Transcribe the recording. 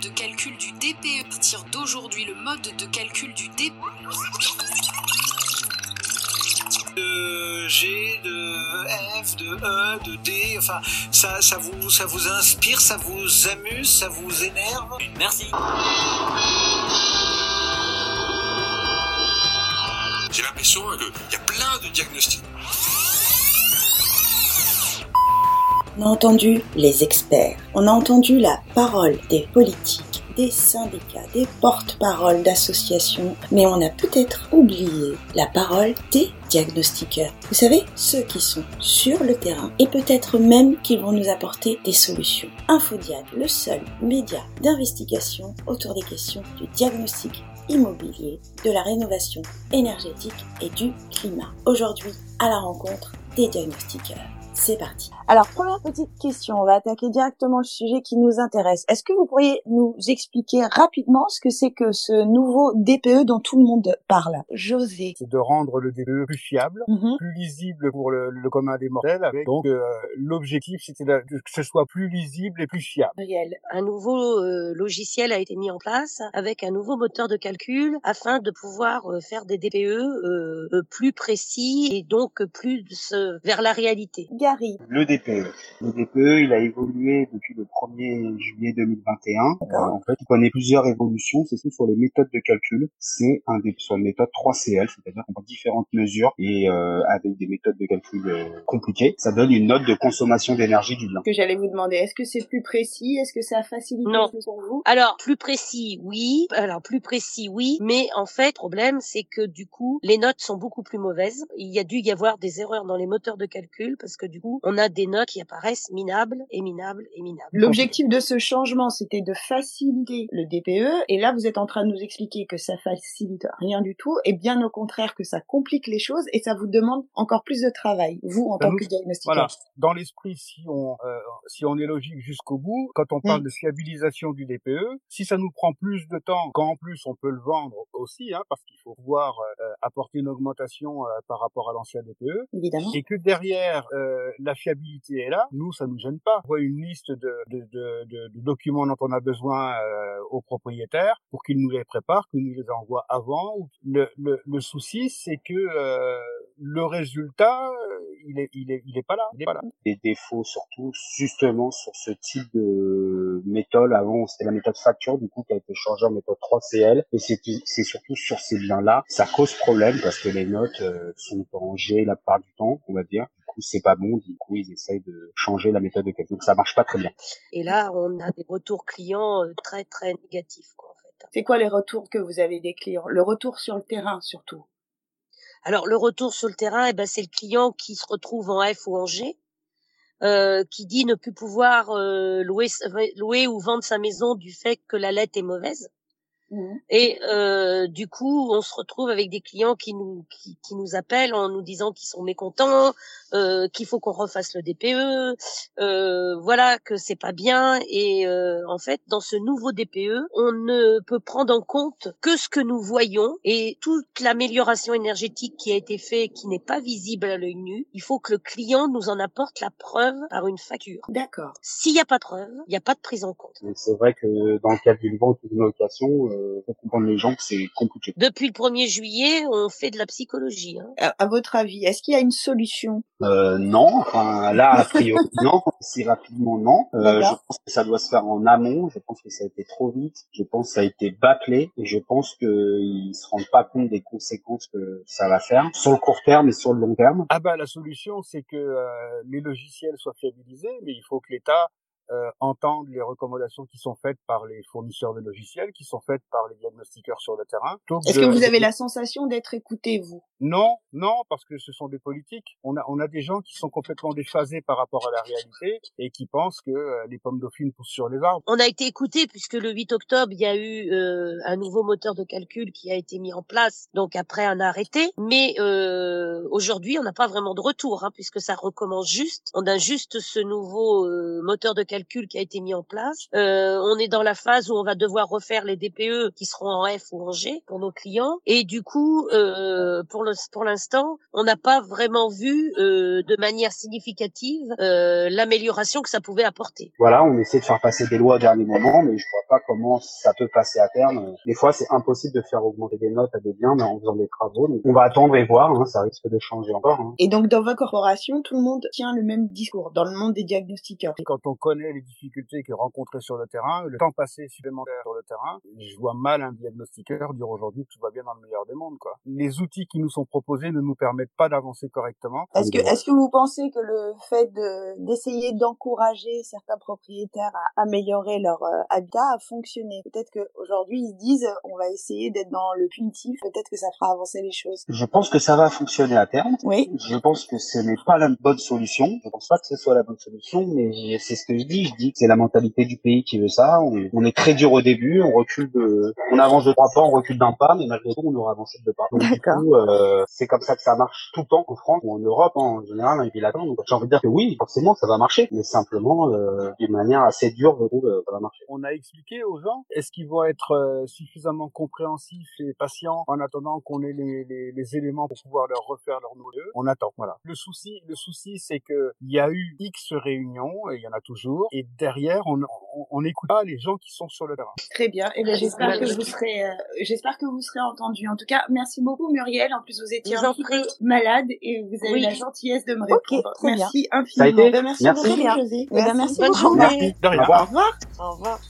de calcul du DPE. À partir d'aujourd'hui, le mode de calcul du DPE. de G, de F, de E, de D, enfin, ça, ça, vous, ça vous inspire, ça vous amuse, ça vous énerve? Merci. J'ai l'impression qu'il y a plein de diagnostics. On a entendu les experts, on a entendu la parole des politiques, des syndicats, des porte-paroles d'associations, mais on a peut-être oublié la parole des diagnostiqueurs. Vous savez, ceux qui sont sur le terrain et peut-être même qu'ils vont nous apporter des solutions. Infodiag, le seul média d'investigation autour des questions du diagnostic immobilier, de la rénovation énergétique et du climat. Aujourd'hui, à la rencontre des diagnostiqueurs. C'est parti. Alors, première petite question, on va attaquer directement le sujet qui nous intéresse. Est-ce que vous pourriez nous expliquer rapidement ce que c'est que ce nouveau DPE dont tout le monde parle? José. C'est de rendre le DPE plus fiable, Mhm. plus lisible pour le, le commun des mortels. Avec, donc, euh, l'objectif, c'était de- que ce soit plus lisible et plus fiable. Ariel. un nouveau euh, logiciel a été mis en place avec un nouveau moteur de calcul afin de pouvoir euh, faire des DPE plus précis et donc plus euh, vers la réalité. Gary. Le DPE. Le DPE, il a évolué depuis le 1er juillet 2021. Euh, en fait, il connaît plusieurs évolutions. C'est sur les méthodes de calcul. C'est un des sur la méthode 3CL, c'est-à-dire qu'on prend différentes mesures et euh, avec des méthodes de calcul euh, compliquées, ça donne une note de consommation d'énergie du bien. Que j'allais vous demander, est-ce que c'est plus précis? Est-ce que ça facilite Non. les choses pour vous? Alors plus précis, oui. Alors plus précis, oui. Mais en fait, le problème, c'est que du coup, les notes sont beaucoup plus mauvaises. Il y a dû y avoir des erreurs dans les moteurs de calcul parce que du coup, on a des notes qui apparaissent minables et minables et minables. L'objectif de ce changement, c'était de faciliter le DPE, et là, vous êtes en train de nous expliquer que ça facilite rien du tout, et bien au contraire que ça complique les choses, et ça vous demande encore plus de travail, vous, en Ben, tant nous, que diagnostiqueur. Voilà. Dans l'esprit, si on euh, si on est logique jusqu'au bout, quand on parle Mm. de fiabilisation du DPE, si ça nous prend plus de temps, quand en plus on peut le vendre aussi, hein, parce qu'il faut pouvoir euh, apporter une augmentation euh, par rapport à l'ancien DPE, Évidemment. et que derrière euh, la fiabilité est là, nous ça nous gêne pas. On voit une liste de, documents dont on a besoin euh, aux propriétaires pour qu'ils nous les préparent, qu'ils nous les envoient avant. Le, souci c'est que euh, le résultat euh, il est pas là. Il est pas là. Des défauts surtout justement sur ce type de méthode. Avant, c'était la méthode facture du coup qui a été changée en méthode 3CL. Et c'est c'est surtout sur ces biens-là, ça cause problème parce que les notes euh, sont en G la plupart du temps, on va dire. Du coup, c'est pas bon. Du coup, ils essayent de changer la méthode de calcul. Donc, ça marche pas très bien. Et là, on a des retours clients euh, très très négatifs. Quoi, en fait. C'est quoi les retours que vous avez des clients? Le retour sur le terrain, surtout? Alors le retour sur le terrain, eh ben, c'est le client qui se retrouve en F ou en G, euh, qui dit ne plus pouvoir euh, louer, louer ou vendre sa maison du fait que la lettre est mauvaise. Mhm. Et euh, du coup, on se retrouve avec des clients qui nous qui, qui nous appellent en nous disant qu'ils sont mécontents, euh, qu'il faut qu'on refasse le DPE, euh, voilà que c'est pas bien. Et euh, en fait, dans ce nouveau DPE, on ne peut prendre en compte que ce que nous voyons et toute l'amélioration énergétique qui a été faite, qui n'est pas visible à l'œil nu. Il faut que le client nous en apporte la preuve par une facture. D'accord. S'il n'y a pas de preuve, il n'y a pas de prise en compte. C'est vrai que dans le cadre d'une vente ou d'une location, euh, faut comprendre les gens que c'est compliqué. Depuis le 1er juillet, on fait de la psychologie. Hein. À, à votre avis, est-ce qu'il y a une solution? Euh, non, enfin là a priori non, si rapidement non. Euh, je pense que ça doit se faire en amont. Je pense que ça a été trop vite. Je pense que ça a été bâclé et je pense qu'ils se rendent pas compte des conséquences que ça va faire sur le court terme et sur le long terme. Ah bah la solution c'est que euh, les logiciels soient fiabilisés, mais il faut que l'État euh, entende les recommandations qui sont faites par les fournisseurs de logiciels, qui sont faites par les diagnostiqueurs sur le terrain. Est-ce que vous avez la sensation d'être écouté, vous? Non, non, parce que ce sont des politiques. On a, on a des gens qui sont complètement déphasés par rapport à la réalité et qui pensent que euh, les pommes dauphines poussent sur les arbres. On a été écouté puisque le 8 octobre, il y a eu euh, un nouveau moteur de calcul qui a été mis en place, donc après un arrêté. Mais euh, aujourd'hui, on n'a pas vraiment de retour, hein, puisque ça recommence juste. On a juste ce nouveau euh, moteur de calcul qui a été mis en place. Euh, on est dans la phase où on va devoir refaire les DPE qui seront en F ou en G pour nos clients. Et du coup, euh, pour le pour l'instant, on n'a pas vraiment vu euh, de manière significative euh, l'amélioration que ça pouvait apporter. Voilà, on essaie de faire passer des lois au dernier moment, mais je vois pas comment ça peut passer à terme. Des fois, c'est impossible de faire augmenter des notes à des biens, mais en faisant des travaux. Donc, on va attendre et voir. Hein, ça risque de changer encore. Hein. Et donc, dans votre corporation, tout le monde tient le même discours dans le monde des diagnostiqueurs. Quand on connaît les difficultés que rencontrées sur le terrain, le temps passé supplémentaire sur le terrain, je vois mal un diagnostiqueur dire aujourd'hui tout va bien dans le meilleur des mondes. Quoi. Les outils qui nous sont proposés ne nous permettent pas d'avancer correctement. Est-ce que, est-ce que vous pensez que le fait de, d'essayer d'encourager certains propriétaires à améliorer leur euh, habitat a fonctionné? Peut-être qu'aujourd'hui ils se disent on va essayer d'être dans le punitif, peut-être que ça fera avancer les choses. Je pense que ça va fonctionner à terme. Oui. Je pense que ce n'est pas la bonne solution. Je pense pas que ce soit la bonne solution, mais c'est ce que je dis. Je dis que c'est la mentalité du pays qui veut ça. On, on est très dur au début, on recule de, on avance de trois pas, on recule d'un pas, mais malgré tout on aura avancé de deux pas. Donc, du coup, euh, c'est comme ça que ça marche tout le temps en France ou en Europe hein, en général, dans les villes latins. Donc j'ai envie de dire que oui, forcément ça va marcher, mais simplement euh, d'une manière assez dure, je trouve, euh, ça va marcher. On a expliqué aux gens, est-ce qu'ils vont être euh, suffisamment compréhensifs et patients en attendant qu'on ait les, les, les, éléments pour pouvoir leur refaire leur nouveau On attend, voilà. Le souci, le souci, c'est que il y a eu X réunions, et il y en a toujours, et derrière, on, on, on écoute pas les gens qui sont sur le terrain. Très bien. Et ben j'espère que vous serez, euh, j'espère que vous serez entendu. En tout cas, merci beaucoup Muriel. En plus, vous étiez Vous un petit peu malade et vous avez Oui. la gentillesse de me répondre. très bien. merci Ça a infiniment. été Ben, merci Merci. beaucoup. José. Eh ben, merci Bonne beaucoup. journée. De rien. Au revoir. Au revoir. Au revoir.